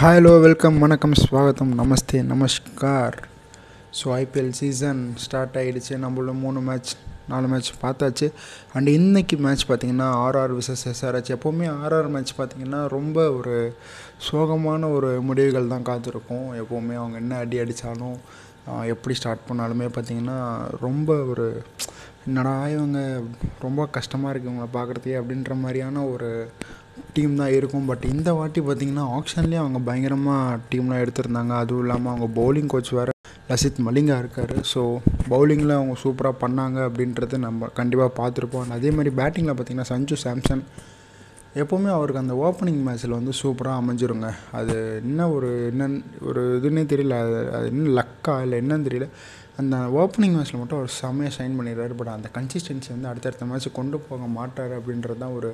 Hello welcome வணக்கம் ஸ்வாகத்தம் நமஸ்தே நமஸ்கார். ஸோ ஐபிஎல் சீசன் ஸ்டார்ட் ஆகிடுச்சு நம்மளோட மூணு மேட்ச் நாலு மேட்ச் பார்த்தாச்சு. அண்ட் இன்றைக்கி மேட்ச் பார்த்திங்கன்னா ஆர்ஆர் விசஸ் எஸ்ஆர்ஹெச் எப்போவுமே ஆர்ஆர் மேட்ச் பார்த்திங்கன்னா ரொம்ப ஒரு சோகமான ஒரு முடிவுகள் தான் காத்திருக்கும். எப்போவுமே அவங்க என்ன அடி அடித்தாலும் எப்படி ஸ்டார்ட் பண்ணாலுமே பார்த்திங்கன்னா ரொம்ப ஒரு என்னடா இவங்க ரொம்ப கஷ்டமாக இருக்குது இவங்களை பார்க்குறதுக்கே அப்படின்ற மாதிரியான ஒரு டீம் தான் இருக்கும். பட் இந்த வாட்டி பார்த்திங்கன்னா ஆக்ஷன்லேயே அவங்க பயங்கரமாக டீம்லாம் எடுத்திருந்தாங்க. அதுவும் இல்லாமல் அவங்க பவுலிங் கோச் வேறு லசித் மலிங்கா இருக்கார். ஸோ பவுலிங்கில் அவங்க சூப்பராக பண்ணாங்க அப்படின்றது நம்ம கண்டிப்பாக பார்த்துருப்போம். அதே மாதிரி பேட்டிங்கில் பார்த்திங்கன்னா சஞ்சு சாம்சன். எப்போவுமே அவருக்கு அந்த ஓப்பனிங் மேட்ச்சில் வந்து சூப்பராக அமைஞ்சிருங்க. அது என்ன ஒரு என்னன்னு ஒரு இதுன்னே தெரியல. அது அது என்ன லக்கா இல்லை என்னன்னு தெரியல. அந்த ஓப்பனிங் மேட்ச்சில் மட்டும் அவர் செம்மையாக சைன் பண்ணிடுறாரு. பட் அந்த கன்சிஸ்டன்சி வந்து அடுத்தடுத்த மேட்ச் கொண்டு போக மாட்டார் அப்படின்றது தான் ஒரு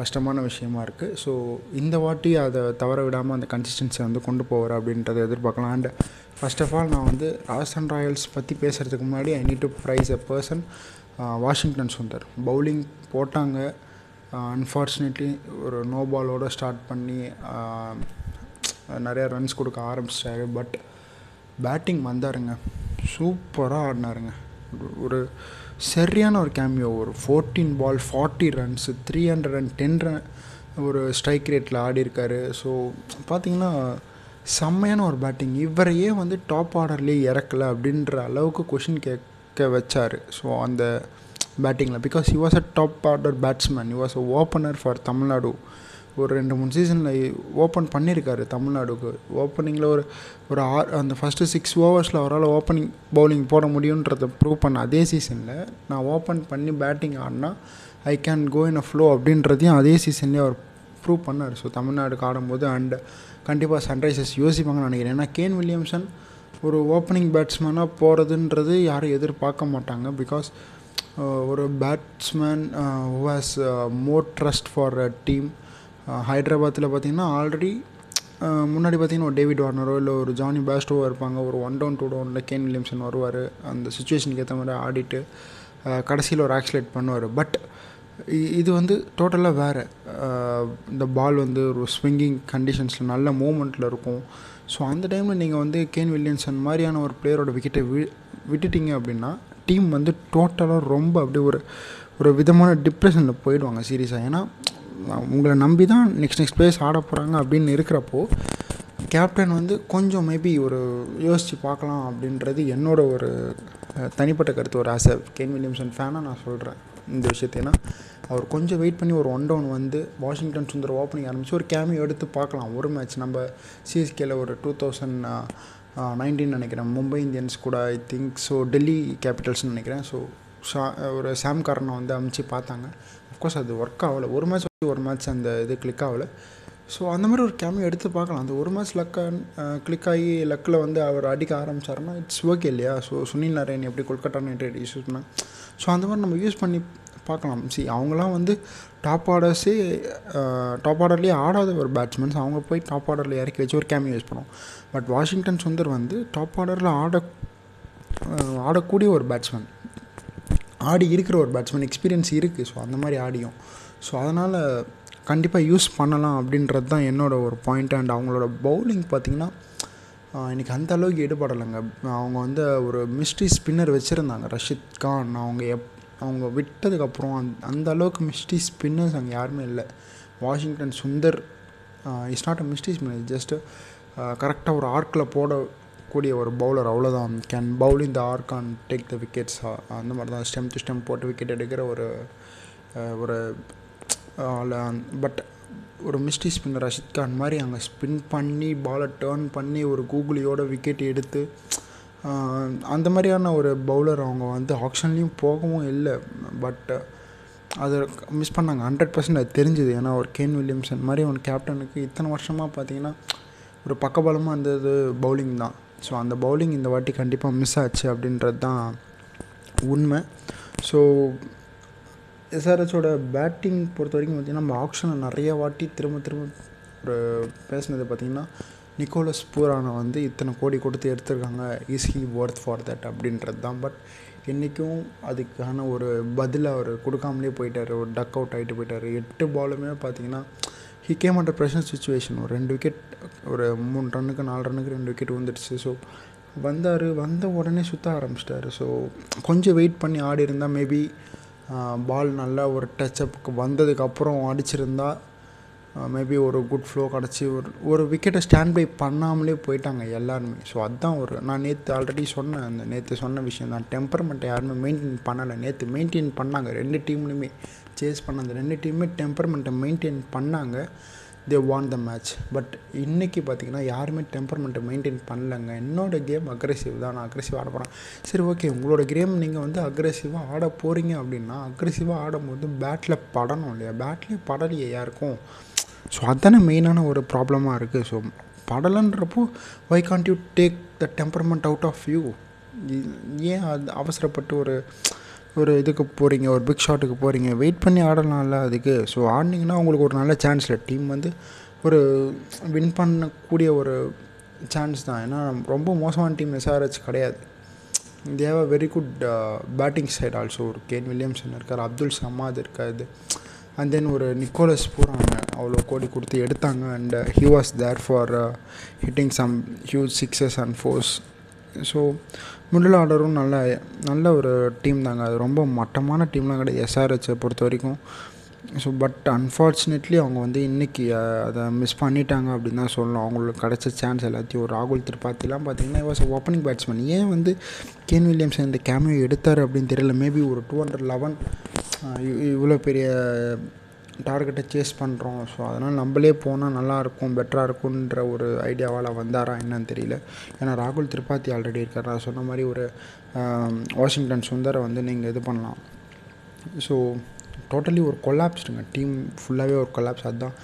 கஷ்டமான விஷயமா இருக்குது ஸோ இந்த வாட்டி அதை தவற விடாமல் அந்த கன்சிஸ்டன்சியை வந்து கொண்டு போவார் அப்படின்றத எதிர்பார்க்கலாம். அண்ட் ஃபர்ஸ்ட் ஆஃப் ஆல் நான் வந்து ராஜஸ்தான் ராயல்ஸ் பற்றி பேசுகிறதுக்கு முன்னாடி I need to praise a person Washington Sundar bowling போட்டாங்க. Uh, அன்ஃபார்ச்சுனேட்லி ஒரு நோ பாலோடு ஸ்டார்ட் பண்ணி uh, நிறையா ரன்ஸ் கொடுக்க ஆரம்பிச்சிட்டாரு. பட் பேட்டிங் வந்தாருங்க. சூப்பராக ஆடினாருங்க. ஒரு சரியான ஒரு கேமியோ ஒரு fourteen ball forty runs three hundred and ten run ஒரு ஸ்ட்ரைக் ரேட்டில் ஆடிருக்காரு. ஸோ பார்த்தீங்கன்னா செம்மையான ஒரு பேட்டிங் இவரையே வந்து டாப் ஆர்டர்லேயே இறக்கலை அப்படின்ற அளவுக்கு கொஷின் கேட்க வச்சார். ஸோ அந்த பேட்டிங்கில் because he was a top order batsman he was a opener for Tamil Nadu ஒரு ரெண்டு மூணு சீசனில் ஓப்பன் பண்ணியிருக்காரு தமிழ்நாடுக்கு. ஓப்பனிங்கில் ஒரு ஒரு ஆர் அந்த ஃபஸ்ட்டு சிக்ஸ் ஓவர்ஸில் அவரால் ஓப்பனிங் பவுலிங் போட முடியுன்றதை ப்ரூவ் பண்ண அதே சீசனில் நான் ஓப்பன் பண்ணி பேட்டிங் ஆடினா I can go in a flow அப்படின்றதையும் அதே சீசன்லேயே அவர் ப்ரூவ் பண்ணார். ஸோ தமிழ்நாடுக்கு ஆடும்போது அண்ட் கண்டிப்பாக சன்ரைசர்ஸ் யோசிப்பாங்கன்னு நினைக்கிறேன். ஏன்னா கேன் வில்லியம்சன் ஒரு ஓப்பனிங் பேட்ஸ்மேனாக போகிறதுன்றது யாரும் எதிர்பார்க்க மாட்டாங்க. பிகாஸ் ஒரு batsman who has more trust for a team ஹைதராபாத்தில் பார்த்திங்கன்னா ஆல்ரெடி முன்னாடி பார்த்திங்கன்னா ஒரு டேவிட் வார்னரோ இல்லை ஒரு ஜானி பேஸ்டோவோ இருப்பாங்க. ஒரு ஒன் டவுன் டூ டவுனில் கேன் வில்லியம்சன் வருவார். அந்த சுச்சுவேஷனுக்கு ஏற்ற மாதிரி ஆடிட்டு கடைசியில் ஒரு ஆக்சிலேட் பண்ணுவார். பட் இது வந்து டோட்டலாக வேறு. இந்த பால் வந்து ஒரு ஸ்விங்கிங் கண்டிஷன்ஸில் நல்ல மூமெண்ட்டில் இருக்கும். ஸோ அந்த டைமில் நீங்கள் வந்து கேன் வில்லியம்சன் மாதிரியான ஒரு பிளேயரோட விக்கெட்டை வி விட்டுட்டீங்க அப்படின்னா டீம் வந்து டோட்டலாக ரொம்ப அப்படியே ஒரு ஒரு விதமான டிப்ரெஷனில் போயிடுவாங்க சீரியஸாக ஏன்னா உங்களை நம்பி தான் நெக்ஸ்ட் நெக்ஸ்ட் பிளேஸ் ஆட போகிறாங்க அப்படின்னு இருக்கிறப்போ கேப்டன் வந்து கொஞ்சம் மேபி ஒரு யோசித்து பார்க்கலாம் அப்படின்றது என்னோட ஒரு தனிப்பட்ட கருத்து ஒரு ஆசை. கேன் வில்லியம்சன் ஃபேனாக நான் சொல்கிறேன் இந்த விஷயத்தை அவர் கொஞ்சம் வெயிட் பண்ணி ஒரு ஒன் டவுன் வந்து வாஷிங்டன் சுந்தர் ஓப்பனிங் ஆரம்பித்து ஒரு கேமியோ எடுத்து பார்க்கலாம். ஒரு மேட்ச் நம்ம சிஎஸ்கேல ஒரு டூ தௌசண்ட் நைன்டீன் நினைக்கிறேன். மும்பை இந்தியன்ஸ் கூட ஐ திங்க் ஸோ டெல்லி கேபிட்டல்ஸ்னு நினைக்கிறேன். ஸோ ஷா ஒரு சாம் காரனை வந்து அமுச்சு பார்த்தாங்க. அஃப்கோர்ஸ் அது ஒர்க் ஆகலை. ஒரு மேட்ச் ஒரு மேட்ச் அந்த இது கிளிக் ஆகலை. ஸோ அந்த மாதிரி ஒரு கேமியோ எடுத்து பார்க்கலாம். அந்த ஒரு மேட்ச் லக்க கிளிக் ஆகி லக்கில் வந்து அவர் அடிக்க ஆரம்பிச்சாருன்னா இட்ஸ் ஓகே இல்லையா? ஸோ சுனில் நாராயண் எப்படி கொல்கட்டா நைட் யூஸ் பண்ணாங்க. ஸோ அந்த மாதிரி நம்ம யூஸ் பண்ணி பார்க்கலாம். சி அவங்களாம் வந்து டாப் ஆர்டர்ஸே டாப் ஆர்டர்லேயே ஆடாத ஒரு பேட்ஸ்மேன்ஸ் அவங்க போய் டாப் ஆர்டரில் இறக்கி வச்சு ஒரு கேமியோ யூஸ் பண்ணுவோம். பட் வாஷிங்டன் சுந்தர் வந்து டாப் ஆர்டரில் ஆட ஆடக்கூடிய ஒரு பேட்ஸ்மேன் ஆடி இருக்கிற ஒரு பேட்ஸ்மேன் எக்ஸ்பீரியன்ஸ் இருக்குது ஸோ அந்த மாதிரி ஆடியும். ஸோ அதனால் கண்டிப்பாக யூஸ் பண்ணலாம் அப்படின்றது தான் என்னோடய ஒரு பாயிண்ட் அண்ட் அவங்களோட பவுலிங் பார்த்திங்கன்னா இன்றைக்கி அந்த அளவுக்கு ஈடுபடலைங்க. அவங்க வந்து ஒரு மிஸ்ட்ரி ஸ்பின்னர் வச்சுருந்தாங்க ரஷித் கான். அவங்க எப் அவங்க விட்டதுக்கப்புறம் அந் அந்த அளவுக்கு மிஸ்ட்ரி ஸ்பின்னர்ஸ் அங்கே யாருமே இல்லை. Washington Sundar it's not a mystery spinner just கரெக்டாக ஒரு ஆர்க்கில் போடக்கூடிய ஒரு பவுலர் அவ்வளோதான் கேன் பவுல் இந்த arc and take the wickets அந்த மாதிரி தான் ஸ்டெம் டு ஸ்டெம் போட்டு விக்கெட் எடுக்கிற ஒரு ஒரு பட் uh, ஒரு மிஸ்டி ஸ்பின்னர் ரஷித் கான் மாதிரி அங்கே ஸ்பின் பண்ணி பாலை டேர்ன் பண்ணி ஒரு கூகுளியோட விக்கெட் எடுத்து uh, அந்த மாதிரியான ஒரு பவுலர் அவங்க வந்து ஆக்ஷன்லேயும் போகவும் இல்லை. பட் அதை மிஸ் பண்ணாங்க. ஹண்ட்ரட் பர்சன்ட் அது தெரிஞ்சுது. ஏன்னா ஒரு கேன் வில்லியம்சன் மாதிரி ஒரு கேப்டனுக்கு இத்தனை வருஷமாக பார்த்தீங்கன்னா ஒரு பக்கபலமாக இருந்தது பவுலிங் தான். ஸோ அந்த பவுலிங் இந்த வாட்டி கண்டிப்பாக மிஸ் ஆச்சு அப்படின்றது தான் உண்மை. ஸோ எஸ்ஆர்ஹெச்சோட பேட்டிங் பொறுத்த வரைக்கும் பார்த்திங்கன்னா நம்ம ஆப்ஷனில் நிறைய வாட்டி திரும்ப திரும்ப ஒரு பேசினது பார்த்திங்கன்னா நிக்கோலஸ் பூரானை வந்து இத்தனை கோடி கொடுத்து எடுத்திருக்காங்க. Is he worth for that அப்படின்றது தான். பட் என்றைக்கும் அதுக்கான ஒரு பதில் அவர் கொடுக்காமலே போயிட்டார். ஒரு டக் அவுட் ஆகிட்டு போயிட்டார். எட்டு பாலுமே பார்த்திங்கன்னா he came under pressure situation ஒரு ரெண்டு விக்கெட் ஒரு மூணு ரன்னுக்கு நாலு ரன்னுக்கு ரெண்டு விக்கெட் வந்துடுச்சு ஸோ வந்தார். வந்த உடனே சுற்ற ஆரம்பிச்சிட்டாரு. ஸோ கொஞ்சம் வெயிட் பண்ணி ஆடி இருந்தால் மேபி பால் நல்லா ஒரு டச்சப்புக்கு வந்ததுக்கப்புறம் அடிச்சிருந்தா மேபி ஒரு குட் ஃப்ளோ கிடச்சி ஒரு ஒரு விக்கெட்டை ஸ்டாண்ட் பை பண்ணாமலே போயிட்டாங்க எல்லாருமே. ஸோ அதுதான் ஒரு நான் நேற்று ஆல்ரெடி சொன்னேன் அந்த நேற்று சொன்ன விஷயம் தான். டெம்பர்மெண்ட்டை யாருமே மெயின்டைன் பண்ணலை. நேற்று மெயின்டைன் பண்ணாங்க ரெண்டு டீம்லையுமே சேஸ் பண்ண அந்த ரெண்டு டீமுமே டெம்பர்மெண்ட்டை மெயின்டைன் பண்ணாங்க. தே வான் த மேட்ச் பட் இன்றைக்கி பார்த்தீங்கன்னா யாருமே டெம்பர்மெண்ட்டை மெயின்டைன் பண்ணலங்க. என்னோடய கேம் அக்ரெசிவ் தான். நான் அக்ரெசிவ் ஆட போகிறேன் சரி ஓகே உங்களோட கேம் நீங்கள் வந்து அக்ரெசிவாக ஆட போகிறீங்க அப்படின்னா அக்ரெசிவாக ஆடும்போது பேட்டில் படணும் இல்லையா? பேட்லேயே படலையே யாருக்கும்? ஸோ அதுதானே மெயினான ஒரு ப்ராப்ளமாக இருக்குது so படலன்றப்போ why can't you take the temperament out of you ஏன் அது அவசரப்பட்டு ஒரு ஒரு இதுக்கு போகிறீங்க ஒரு பிக் ஷாட்டுக்கு போகிறீங்க வெயிட் பண்ணி ஆடலாம்ல அதுக்கு. ஸோ ஆடினீங்கன்னா உங்களுக்கு ஒரு நல்ல சான்ஸில் டீம் வந்து ஒரு வின் பண்ணக்கூடிய ஒரு சான்ஸ் தான். ஏன்னா ரொம்ப மோசமான டீம் எஸ்ஆர்ஹெச் கிடையாது. தேவ very good batting side also ஒரு கேன் வில்லியம்சன் இருக்கார் அப்துல் சமாத் இருக்காது அண்ட் தென் ஒரு நிக்கோலஸ் பூராங்க அவ்வளோ கோடி கொடுத்து எடுத்தாங்க. And he was there for hitting some huge sixes and fours so middle ஆர்டரும் நல்ல நல்ல ஒரு டீம் தாங்க. அது ரொம்ப மட்டமான டீம்லாம் கிடையாது. எஸ்ஆர்ஹெச்சை பொறுத்த வரைக்கும். ஸோ பட் அன்ஃபார்ச்சுனேட்லி அவங்க வந்து இன்றைக்கி அதை மிஸ் பண்ணிட்டாங்க அப்படின்னு தான் சொல்லணும். அவங்களுக்கு கிடைச்ச சான்ஸ் எல்லாத்தையும் ஒரு ராகுல் திரிபாத்திலாம் பார்த்தீங்கன்னா வாஸ் ஓப்பனிங் பேட்ஸ்மேன் ஏன் வந்து கேன் வில்லியம்ஸ் இந்த கேமியோ எடுத்தார் அப்படின்னு தெரியல. மேபி ஒரு டூ ஹண்ட்ரட் லெவன் இவ்வளோ பெரிய டார்கெட்டை சேஸ் பண்ணுறோம் ஸோ அதனால் நம்மளே போனால் நல்லாயிருக்கும் பெட்டராக இருக்குன்ற ஒரு ஐடியாவால் வந்தாரா என்னன்னு தெரியல. ஏன்னா ராகுல் திரிபாதி ஆல்ரெடி இருக்கார். நான் சொன்ன மாதிரி ஒரு வாஷிங்டன் சுந்தரை வந்து நீங்கள் இது பண்ணலாம். ஸோ டோட்டலி ஒரு கொலாப்ஸ்டுங்க டீம் ஃபுல்லாகவே ஒரு கொலாப்ஸ் அதுதான்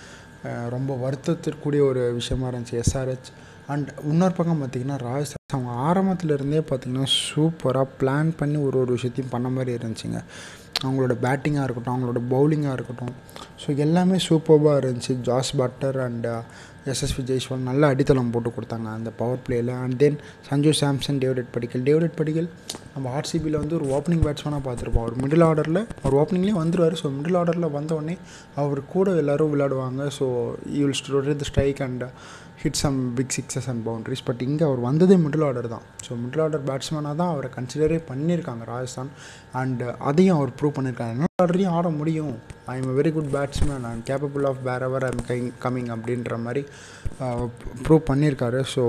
ரொம்ப வருத்தத்திற்குரிய ஒரு விஷயமா இருந்துச்சு. எஸ்ஆர்ஹெச் அண்ட் இன்னொரு பக்கம் பார்த்திங்கன்னா ராஜஸ்தான். அவங்க ஆரம்பத்துலேருந்தே பார்த்திங்கன்னா சூப்பராக பிளான் பண்ணி ஒரு ஒரு விஷயத்தையும் பண்ண மாதிரி இருந்துச்சுங்க. அவங்களோட பேட்டிங்காக இருக்கட்டும் அவங்களோட பவுலிங்காக இருக்கட்டும். ஸோ எல்லாமே சூப்பர்பாக இருந்துச்சு. Jos Buttler and Yashasvi Jaiswal நல்ல அடித்தளம் போட்டு கொடுத்தாங்க அந்த பவர் பிளேயில் and then Sanju Samson David Padikkal David Padikkal நம்ம ஆர்சிபியில் வந்து ஒரு ஓப்பனிங் பேட்ஸ்மேனாக பார்த்துருப்போம். அவர் மிடில் ஆர்டரில் அவர் ஓப்பனிங்லேயே வந்துடுவார் ஸோ மிடில் ஆர்டரில் வந்தோடனே அவர் கூட எல்லோரும் விளையாடுவாங்க. So you will story the strike and hit some big sixes and boundaries but இங்கே அவர் வந்ததே மிடில் ஆர்டர் தான். ஸோ மிடில் ஆர்டர் பேட்ஸ்மேனாக தான் அவரை கன்சிடரே பண்ணியிருக்காங்க ராஜஸ்தான். அண்ட் அதையும் அவர் ப்ரூவ் பண்ணியிருக்காங்க மிடில் ஆர்டரையும் ஆட முடியும். I am very good batsman I am capable of wherever I'm guy coming அப்படின்ற மாதிரி ப்ரூவ் பண்ணியிருக்காரு. ஸோ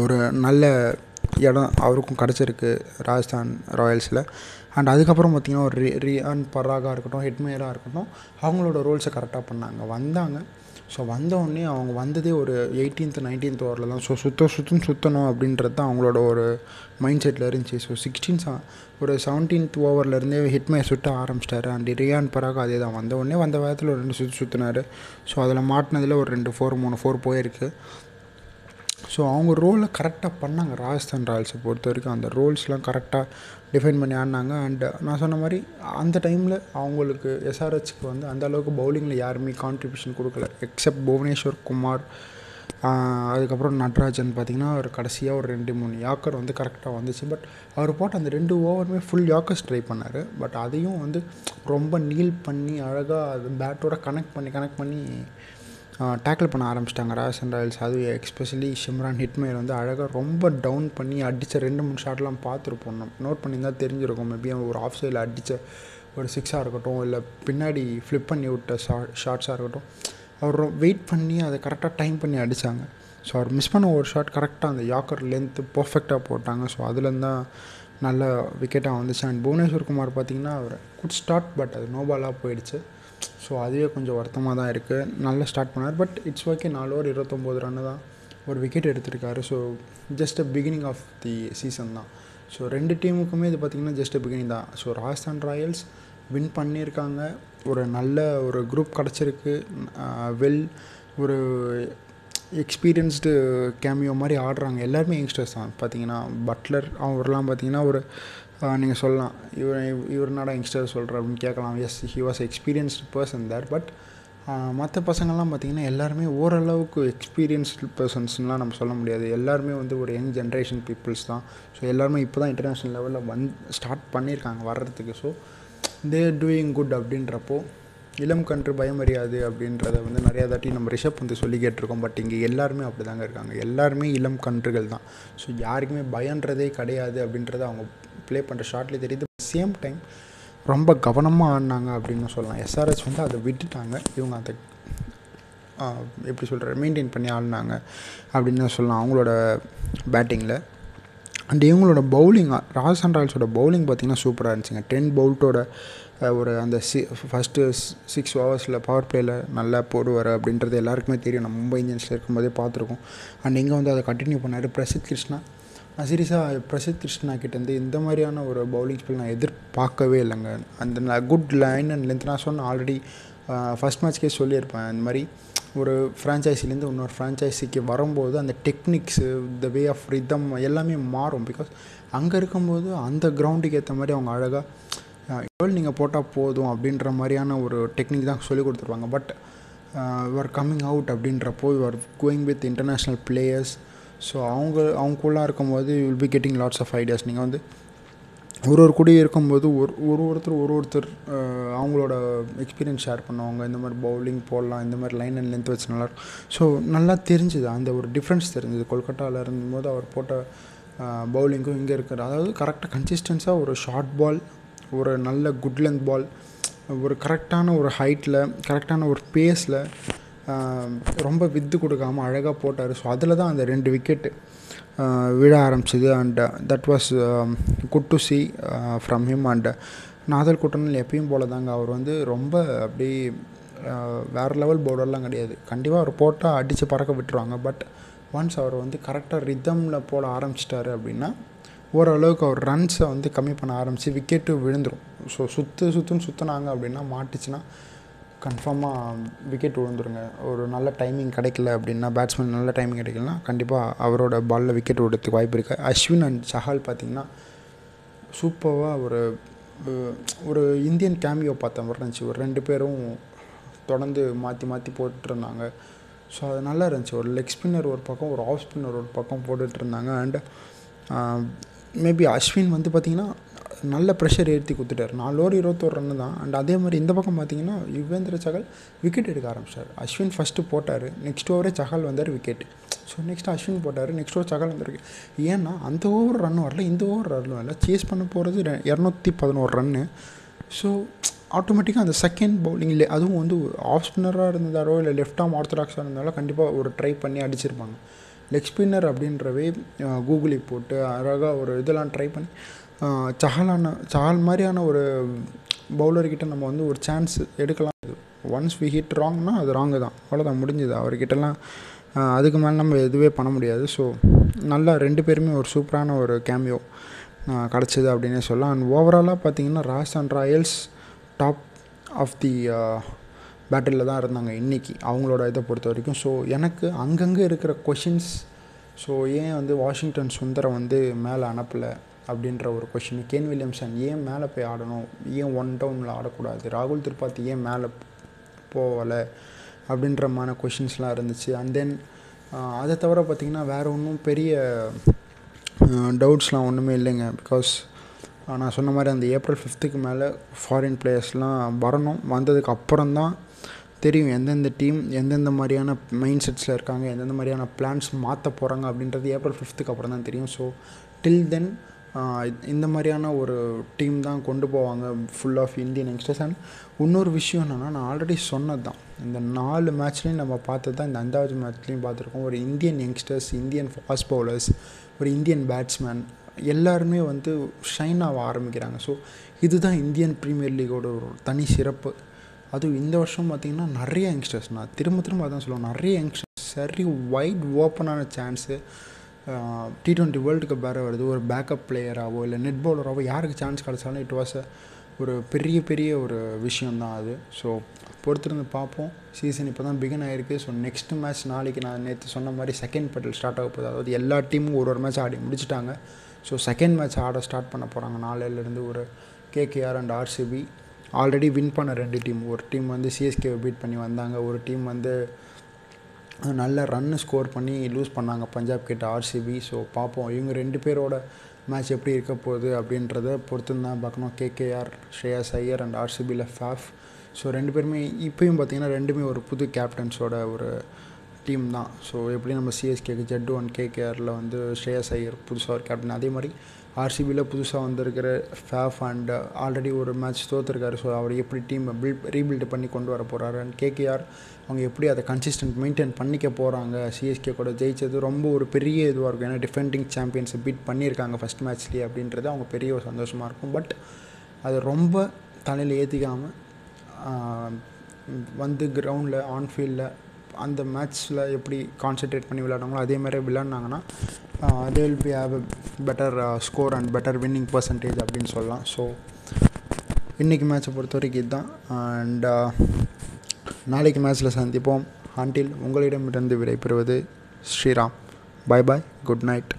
ஒரு நல்ல இடம் அவருக்கும் கிடச்சிருக்கு ராஜஸ்தான் ராயல்ஸில். அண்ட் அதுக்கப்புறம் பார்த்திங்கன்னா ஒரு ரி ரியான் பராகாக இருக்கட்டும் ஹெட்மேயராக இருக்கட்டும் அவங்களோட ரோல்ஸை கரெக்டாக பண்ணாங்க. வந்தாங்க. ஸோ வந்தோடனே அவங்க வந்ததே ஒரு எயிட்டீன்த் நைன்டீன்த் ஓவரில் தான். ஸோ சுத்த சுத்தம் சுற்றணும் அப்படின்றது தான் அவங்களோட ஒரு மைண்ட் செட்டில் இருந்துச்சு. ஸோ சிக்ஸ்டீன் ஒரு செவன்டீன்த் ஓவர்லேருந்தே ஹிட்மே சுட்ட ஆரம்பிச்சிட்டாரு. அண்ட் ரியான் பராக் அதே தான். வந்த வந்த வேகத்தில் ஒரு ரெண்டு சுற்று சுற்றினார் ஸோ அதில் மாட்டினதில் ஒரு ரெண்டு ஃபோர் மூணு ஃபோர் போயிருக்கு. ஸோ அவங்க ரோலை கரெக்டாக பண்ணாங்க. ராஜஸ்தான் ராயல்ஸை பொறுத்த வரைக்கும் அந்த ரோல்ஸ்லாம் கரெக்டாக டிஃபைன் பண்ணி ஆடினாங்க. அண்டு நான் சொன்ன மாதிரி அந்த டைமில் அவங்களுக்கு எஸ்ஆர்ஹெச்க்கு வந்து அந்த அளவுக்கு பவுலிங்கில் யாருமே கான்ட்ரிபியூஷன் கொடுக்கல. எக்ஸப்ட் புவனேஸ்வர் குமார் அதுக்கப்புறம் நட்ராஜன் பார்த்திங்கன்னா அவர் கடைசியாக ஒரு ரெண்டு மூணு யாக்கர் வந்து கரெக்டாக வந்துச்சு. பட் அவர் போட்ட அந்த ரெண்டு ஓவருமே ஃபுல் யாக்கர்ஸ் ட்ரை பண்ணார். பட் அதையும் வந்து ரொம்ப நீல் பண்ணி அழகாக அது பேட்டோட கனெக்ட் பண்ணி கனெக்ட் பண்ணி டேக்கிள் பண்ண ஆரம்பிச்சிட்டாங்க ராஜஸ்தான் ராயல்ஸ். அது எக்ஸ்பெஷலி ஷிம்ரான் ஹிட்மேர் வந்து அழகாக ரொம்ப டவுன் பண்ணி அடித்த ரெண்டு மூணு ஷாட்லாம் பார்த்துருப்போம். நம்ம நோட் பண்ணியிருந்தால் தெரிஞ்சிருக்கும். மேபி அவன் ஒரு ஆஃப் சைடில் அடித்த ஒரு சிக்ஸாக இருக்கட்டும் இல்லை பின்னாடி ஃப்ளிப் பண்ணி விட்ட ஷா ஷார்ட்ஸாக இருக்கட்டும். அவர் வெயிட் பண்ணி அதை கரெக்டாக டைம் பண்ணி அடித்தாங்க ஸோ அவர் மிஸ் பண்ண ஒரு ஷாட் கரெக்டாக அந்த யாக்கர் லென்த்து பர்ஃபெக்டாக போட்டாங்க. ஸோ அதுலேருந்து தான் நல்ல விக்கெட்டாக வந்துச்சு. அண்ட் புவனேஸ்வர் குமார் பார்த்திங்கன்னா அவர் குட் ஸ்டார்ட் பட் அது நோபாலாக போயிடுச்சு. ஸோ அதுவே கொஞ்சம் வருத்தமாக தான் இருக்குது நல்லா ஸ்டார்ட் பண்ணார். பட் இட்ஸ் ஓகே நாலு ஓவர் இருபத்தொம்போது ரன்னு தான். ஒரு விக்கெட் எடுத்திருக்காரு. So just a beginning of the season தான். ஸோ ரெண்டு டீமுக்குமே இது பார்த்திங்கன்னா ஜஸ்ட் அ பிகினிங் தான். ஸோ ராஜஸ்தான் ராயல்ஸ் வின் பண்ணியிருக்காங்க. ஒரு நல்ல ஒரு குரூப் கிடச்சிருக்கு. வெல் ஒரு எக்ஸ்பீரியன்ஸ்டு கேமியோ மாதிரி ஆடுறாங்க. எல்லாருமே யங்ஸ்டர்ஸ் தான். பார்த்தீங்கன்னா பட்லர் அவர்லாம் பார்த்தீங்கன்னா ஒரு நீங்கள் சொல்லலாம். இவர் இவர் என்னடா யங்ஸ்டர் சொல்கிற அப்படின்னு கேட்கலாம். Yes he was experienced person there but மற்ற பசங்கள்லாம் பார்த்திங்கன்னா எல்லாருமே ஓரளவுக்கு எக்ஸ்பீரியன்ஸ்டு பர்சன்ஸ்லாம் நம்ம சொல்ல முடியாது. எல்லாருமே வந்து ஒரு யங் ஜென்ரேஷன் பீப்புள்ஸ் தான். ஸோ எல்லாருமே இப்போ தான் இன்டர்நேஷ்னல் லெவலில் வந் ஸ்டார்ட் பண்ணியிருக்காங்க வர்றதுக்கு. ஸோ தே டூயிங் குட் அப்படின்றப்போ இளம் கன்று பயமறியாது அப்படின்றத வந்து நிறையா தாட்டி நம்ம ரிஷப் வந்து சொல்லி கேட்டிருக்கோம். பட் இங்கே எல்லாருமே அப்படி தாங்க இருக்காங்க. எல்லாருமே இளம் கன்றுகள் தான். ஸோ யாருக்குமே பயன்றதே கிடையாது அப்படின்றத அவங்க ப்ளே பண்ணுற ஷார்ட்லேயே தெரியுது. சேம் டைம் ரொம்ப கவனமாக ஆடினாங்க அப்படின்னு சொல்லலாம். எஸ்ஆர்எஸ் வந்து அதை விட்டுட்டாங்க. இவங்க அதை எப்படி சொல்கிற மெயின்டைன் பண்ணி ஆடினாங்க அப்படின்னு சொல்லலாம். அவங்களோட பேட்டிங்கில் அண்ட் இவங்களோட பவுலிங் ராஜஸ்தான் ராயல்ஸோட பவுலிங் பார்த்திங்கன்னா சூப்பராக இருந்துச்சுங்க. டென் பவுல்ட்டோட ஒரு அந்த சி ஃபஸ்ட்டு சிக்ஸ் ஹவர்ஸில் பவர் பிளேயில் நல்லா போடுவார் அப்படின்றது எல்லாருக்குமே தெரியும். நம்ம மும்பை இந்தியன்ஸில் இருக்கும்போதே பார்த்துருக்கோம். அண்ட் இங்கே வந்து அதை கண்டினியூ பண்ணார் பிரசித் கிருஷ்ணா. நான் சீரியஸாக பிரசித் கிருஷ்ணா கிட்டேருந்து இந்த மாதிரியான ஒரு பவுலிங் ஸ்பெல் நான் எதிர்பார்க்கவே இல்லைங்க. அந்த குட் லைன் அண்ட் லென்த் நான் சொன்ன ஆல்ரெடி ஃபஸ்ட் மேட்ச்க்கே சொல்லியிருப்பேன். இந்த மாதிரி ஒரு ஃப்ரான்ச்சைஸிலேருந்து இன்னொரு ஃப்ரான்ச்சைஸிக்கு வரும்போது அந்த techniques the way of rhythm எல்லாமே மாறும். பிகாஸ் அங்கே இருக்கும்போது அந்த கிரவுண்டுக்கு ஏற்ற மாதிரி அவங்க அழகாக எவ்வளோ நீங்கள் போட்டால் போதும் அப்படின்ற மாதிரியான ஒரு டெக்னிக் தான் சொல்லி கொடுத்துருவாங்க. பட் யுவர் கம்மிங் அவுட் அப்படின்றப்போ your going with international players so அவங்க அவங்களுக்குள்ளே இருக்கும்போது will be getting lots of ideas நீங்கள் வந்து ஒரு ஒரு கூடிய இருக்கும்போது ஒரு ஒரு ஒருத்தர் ஒரு ஒருத்தர் அவங்களோட எக்ஸ்பீரியன்ஸ் ஷேர் பண்ணுவாங்க. இந்த மாதிரி பவுலிங் போடலாம் இந்த மாதிரி லைன் அண்ட் லென்த் வச்சு நல்லாயிருக்கும் ஸோ நல்லா தெரிஞ்சுது. அந்த ஒரு டிஃப்ரென்ஸ் தெரிஞ்சுது. கொல்கட்டாவில் இருந்தபோது அவர் போட்ட பவுலிங்கும் இங்கே இருக்கிற அதாவது கரெக்டாக கன்சிஸ்டன்ஸாக ஒரு ஷார்ட் பால் ஒரு நல்ல குட் லென்த் பால் ஒரு கரெக்டான ஒரு ஹைட்டில் கரெக்டான ஒரு பேஸில் ரொம்ப வித்து கொடுக்காமல் அழகாக போட்டார். ஸோ அதில் தான் அந்த ரெண்டு விக்கெட்டு Uh, விழ ஆரம்பிச்சிது. And that was good to see from him and நாதல் கூட்டணில் எப்பயும் போல தாங்க அவர் வந்து ரொம்ப அப்படி uh, வேறு லெவல் பவுலர்லாம் கிடையாது. கண்டிப்பாக அவர் போட்டால் அடித்து பறக்க விட்டுருவாங்க. பட் ஒன்ஸ் அவர் வந்து கரெக்டாக ரிதமில் போட ஆரம்பிச்சிட்டாரு அப்படின்னா ஓரளவுக்கு அவர் ரன்ஸை வந்து கம்மி பண்ண ஆரம்பித்து விக்கெட்டு விழுந்துடும் ஸோ சுற்று சுற்றுன்னு சுற்றினாங்க அப்படின்னா மாட்டுச்சுன்னா கன்ஃபார்மாக விக்கெட் விழுந்துருங்க. ஒரு நல்ல டைமிங் கிடைக்கல அப்படின்னா பேட்ஸ்மேன் நல்ல டைமிங் கிடைக்கலனா கண்டிப்பாக அவரோட பாலில் விக்கெட் விடுறதுக்கு வாய்ப்பு இருக்குது அஸ்வின் அண்ட் சஹால் பார்த்திங்கன்னா சூப்பராக ஒரு ஒரு இந்தியன் கேமியோ பார்த்த மாதிரி இருந்துச்சு. ஒரு ரெண்டு பேரும் தொடர்ந்து மாற்றி மாற்றி போட்டுருந்தாங்க. ஸோ அது நல்லா இருந்துச்சு. ஒரு லெக் ஸ்பின்னர் ஒரு பக்கம் ஒரு ஆஃப் ஸ்பின்னர் ஒரு பக்கம் போட்டுட்ருந்தாங்க அண்டு மேபி அஸ்வின் வந்து பார்த்திங்கன்னா நல்ல ப்ரெஷர் ஏற்றி கொடுத்துட்டார். நாலு ஓவர் இருபத்தோரு ரன்னு தான். அண்ட் அதே மாதிரி இந்த பக்கம் பார்த்தீங்கன்னா யுவேந்திர சகல் விக்கெட் எடுக்க ஆரம்பிச்சார். அஸ்வின் ஃபஸ்ட்டு போட்டார். நெக்ஸ்ட் ஓவரே சகல் வந்தார் விக்கெட் ஸோ நெக்ஸ்ட் அஸ்வின் போட்டார். நெக்ஸ்ட் ஓவர் சகல் வந்திருக்கு ஏன்னா அந்த ஓவர் ரன் வரல இந்த ஓவர் ரன் வரல. சேஸ் பண்ண போகிறது இரநூத்தி பதினோரு ரன்னு ஸோ ஆட்டோமேட்டிக்காக அந்த செகண்ட் பவுலிங்கில் அதுவும் வந்து ஆஃப் ஸ்பின்னராக இருந்தாரோ இல்லை லெஃப்ட் ஆம் ஆர்த்தடாக்ஸாக இருந்தாலும் கண்டிப்பாக ஒரு ட்ரை பண்ணி அடிச்சிருப்பாங்க. லெக் ஸ்பின்னர் அப்படின்றவே கூகுளி போட்டு அழகாக ஒரு இதெல்லாம் ட்ரை பண்ணி சஹலான சஹால் மாதிரியான ஒரு பவுலர்கிட்ட நம்ம வந்து ஒரு சான்ஸ் எடுக்கலாம். ஒன்ஸ் வி ஹிட் ராங்னா அது ராங்கு தான். அவ்வளோதான் முடிஞ்சுது. அவர்கிட்டலாம் அதுக்கு மேலே நம்ம எதுவே பண்ண முடியாது. ஸோ நல்லா ரெண்டு பேருமே ஒரு சூப்பரான ஒரு கேமியோ கிடச்சிது அப்படின்னே சொல்லலாம். அண்ட் ஓவராலாக பார்த்தீங்கன்னா Rajasthan Royals top of the பேட்டிலில் தான் இருந்தாங்க இன்றைக்கி அவங்களோட இதை பொறுத்த வரைக்கும். ஸோ எனக்கு அங்கங்கே இருக்கிற கொஷின்ஸ் ஸோ ஏன் வந்து வாஷிங்டன் சுந்தரம் வந்து மேலே அனுப்பலை? அப்படின்ற ஒரு கொஷின் கேன் வில்லியம்சன் ஏன் மேலே போய் ஆடணும்? ஏன் ஒன் டவுனில் ஆடக்கூடாது? ராகுல் திரிபாத்தி ஏன் மேலே போகலை? அப்படின்றமான கொஷின்ஸ்லாம் இருந்துச்சு. அண்ட் தென் அதை தவிர பார்த்திங்கன்னா வேறு ஒன்றும் பெரிய டவுட்ஸ்லாம் ஒன்றுமே இல்லைங்க. பிகாஸ் நான் சொன்ன மாதிரி அந்த ஏப்ரல் ஃபிஃப்த்துக்கு மேலே ஃபாரின் பிளேயர்ஸ்லாம் வரணும். வந்ததுக்கு அப்புறம் தான் தெரியும் எந்தெந்த டீம் எந்தெந்த மாதிரியான மைண்ட் செட்ஸில் இருக்காங்க எந்தெந்த மாதிரியான பிளான்ஸ் மாற்ற போகிறாங்க அப்படின்றது ஏப்ரல் ஃபிஃப்த்துக்கு அப்புறம் தான் தெரியும். ஸோ டில் தென் இந்த மாதிரியான ஒரு டீம் தான் கொண்டு போவாங்க full of Indian youngsters and இன்னொரு விஷயம் என்னென்னா நான் ஆல்ரெடி சொன்னது தான் இந்த நாலு மேட்ச்லேயும் நம்ம பார்த்தது தான் இந்த அஞ்சாவது மேட்ச்லேயும் பார்த்துருக்கோம். ஒரு Indian youngsters Indian fast bowlers ஒரு இந்தியன் பேட்ஸ்மேன் எல்லாருமே வந்து ஷைன் ஆக ஆரம்பிக்கிறாங்க. ஸோ இதுதான் இந்தியன் ப்ரீமியர் லீகோட ஒரு தனி சிறப்பு. அதுவும் இந்த வருஷம் பார்த்திங்கன்னா நிறைய யங்ஸ்டர்ஸ் நான் திரும்ப திரும்ப அதான் சொல்லுவேன். நிறைய யங்ஸ்டர்ஸ் சரி wide ஓப்பனான chance T twenty world cup வேறு வருது. ஒரு பேக்கப் பிளேயராகவோ இல்லை நெட் பவுலராகவோ யாருக்கு சான்ஸ் கிடச்சாலும் இட் வாஸ் ஒரு பெரிய பெரிய ஒரு விஷயந்தான் அது. ஸோ பொறுத்திருந்து பார்ப்போம். சீசன் இப்போ தான் பிகின் ஆகிருக்கு ஸோ நெக்ஸ்ட் மேட்ச் நாளைக்கு நான் நேற்று சொன்ன மாதிரி செகண்ட் பட்டில் ஸ்டார்ட் ஆக போகுது. அதாவது எல்லா டீமும் ஒரு ஒரு மேட்ச் ஆடி முடிச்சிட்டாங்க. ஸோ செகண்ட் மேட்ச் ஆட ஸ்டார்ட் பண்ண போகிறாங்க நாளையிலேருந்து ஒரு KKR and RCB already win பண்ண ரெண்டு டீம் ஒரு டீம் வந்து சிஎஸ்கேவை பீட் பண்ணி வந்தாங்க. ஒரு டீம் வந்து நல்ல ரன்னு ஸ்கோர் பண்ணி லூஸ் பண்ணாங்க. பஞ்சாப் கிட்ட ஆர்சிபி ஸோ பார்ப்போம் இவங்க ரெண்டு பேரோட மேட்ச் எப்படி இருக்க போகுது அப்படின்றத பொறுத்து தான் பார்க்கணும். கேகேஆர் ஸ்ரேயாஸ் ஐயர் அண்ட் ஆர்சிபியில் ஃபேஃப் ஸோ ரெண்டு பேருமே இப்போயும் பார்த்தீங்கன்னா ரெண்டுமே ஒரு புது கேப்டன்ஸோட ஒரு டீம் தான். ஸோ எப்படி நம்ம சிஎஸ்கேக்கு ஜட்டு ஒன் கேகேஆரில் வந்து ஸ்ரேயாஸ் ஐயர் புதுசாக ஒரு கேப்டன் அதே மாதிரி ஆர்சிபியில் புதுசாக வந்திருக்கிற ஃபேஃப் அண்ட் ஆல்ரெடி ஒரு மேட்ச் தோற்றுருக்காரு ஸோ அவர் எப்படி டீம் பில்ட் ரீபில்டு பண்ணி கொண்டு வர போகிறாரு அண்ட் கேகேஆர் அவங்க எப்படி அதை கன்சிஸ்டன்ட் மெயின்டைன் பண்ணிக்க போகிறாங்க சிஎஸ்கே கூட ஜெயிச்சது ரொம்ப ஒரு பெரிய இதுவாக இருக்கும். ஏன்னா டிஃபெண்டிங் சாம்பியன்ஸை பீட் பண்ணியிருக்காங்க ஃபஸ்ட் மேட்ச்லேயே அப்படின்றது அவங்க பெரிய ஒரு சந்தோஷமாக இருக்கும். பட் அது ரொம்ப தலையில் ஏற்றிக்காமல் வந்து கிரவுண்டில் ஆன்ஃபீல்டில் அந்த மேட்ச்சில் எப்படி கான்சென்ட்ரேட் பண்ணி விளையாடுறாங்களோ அதே மாதிரி விளையாடினாங்கன்னா they will be have a better score and better winning percentage அப்படின்னு சொல்லலாம். ஸோ இன்றைக்கி மேட்ச்சை பொறுத்த வரைக்கும் இதுதான் அண்ட் uh, நாளைக்கு மேட்ச்சில் சந்திப்போம். அன்டில் உங்களிடமிருந்து விடைபெறுவது Sriram. Bye bye good night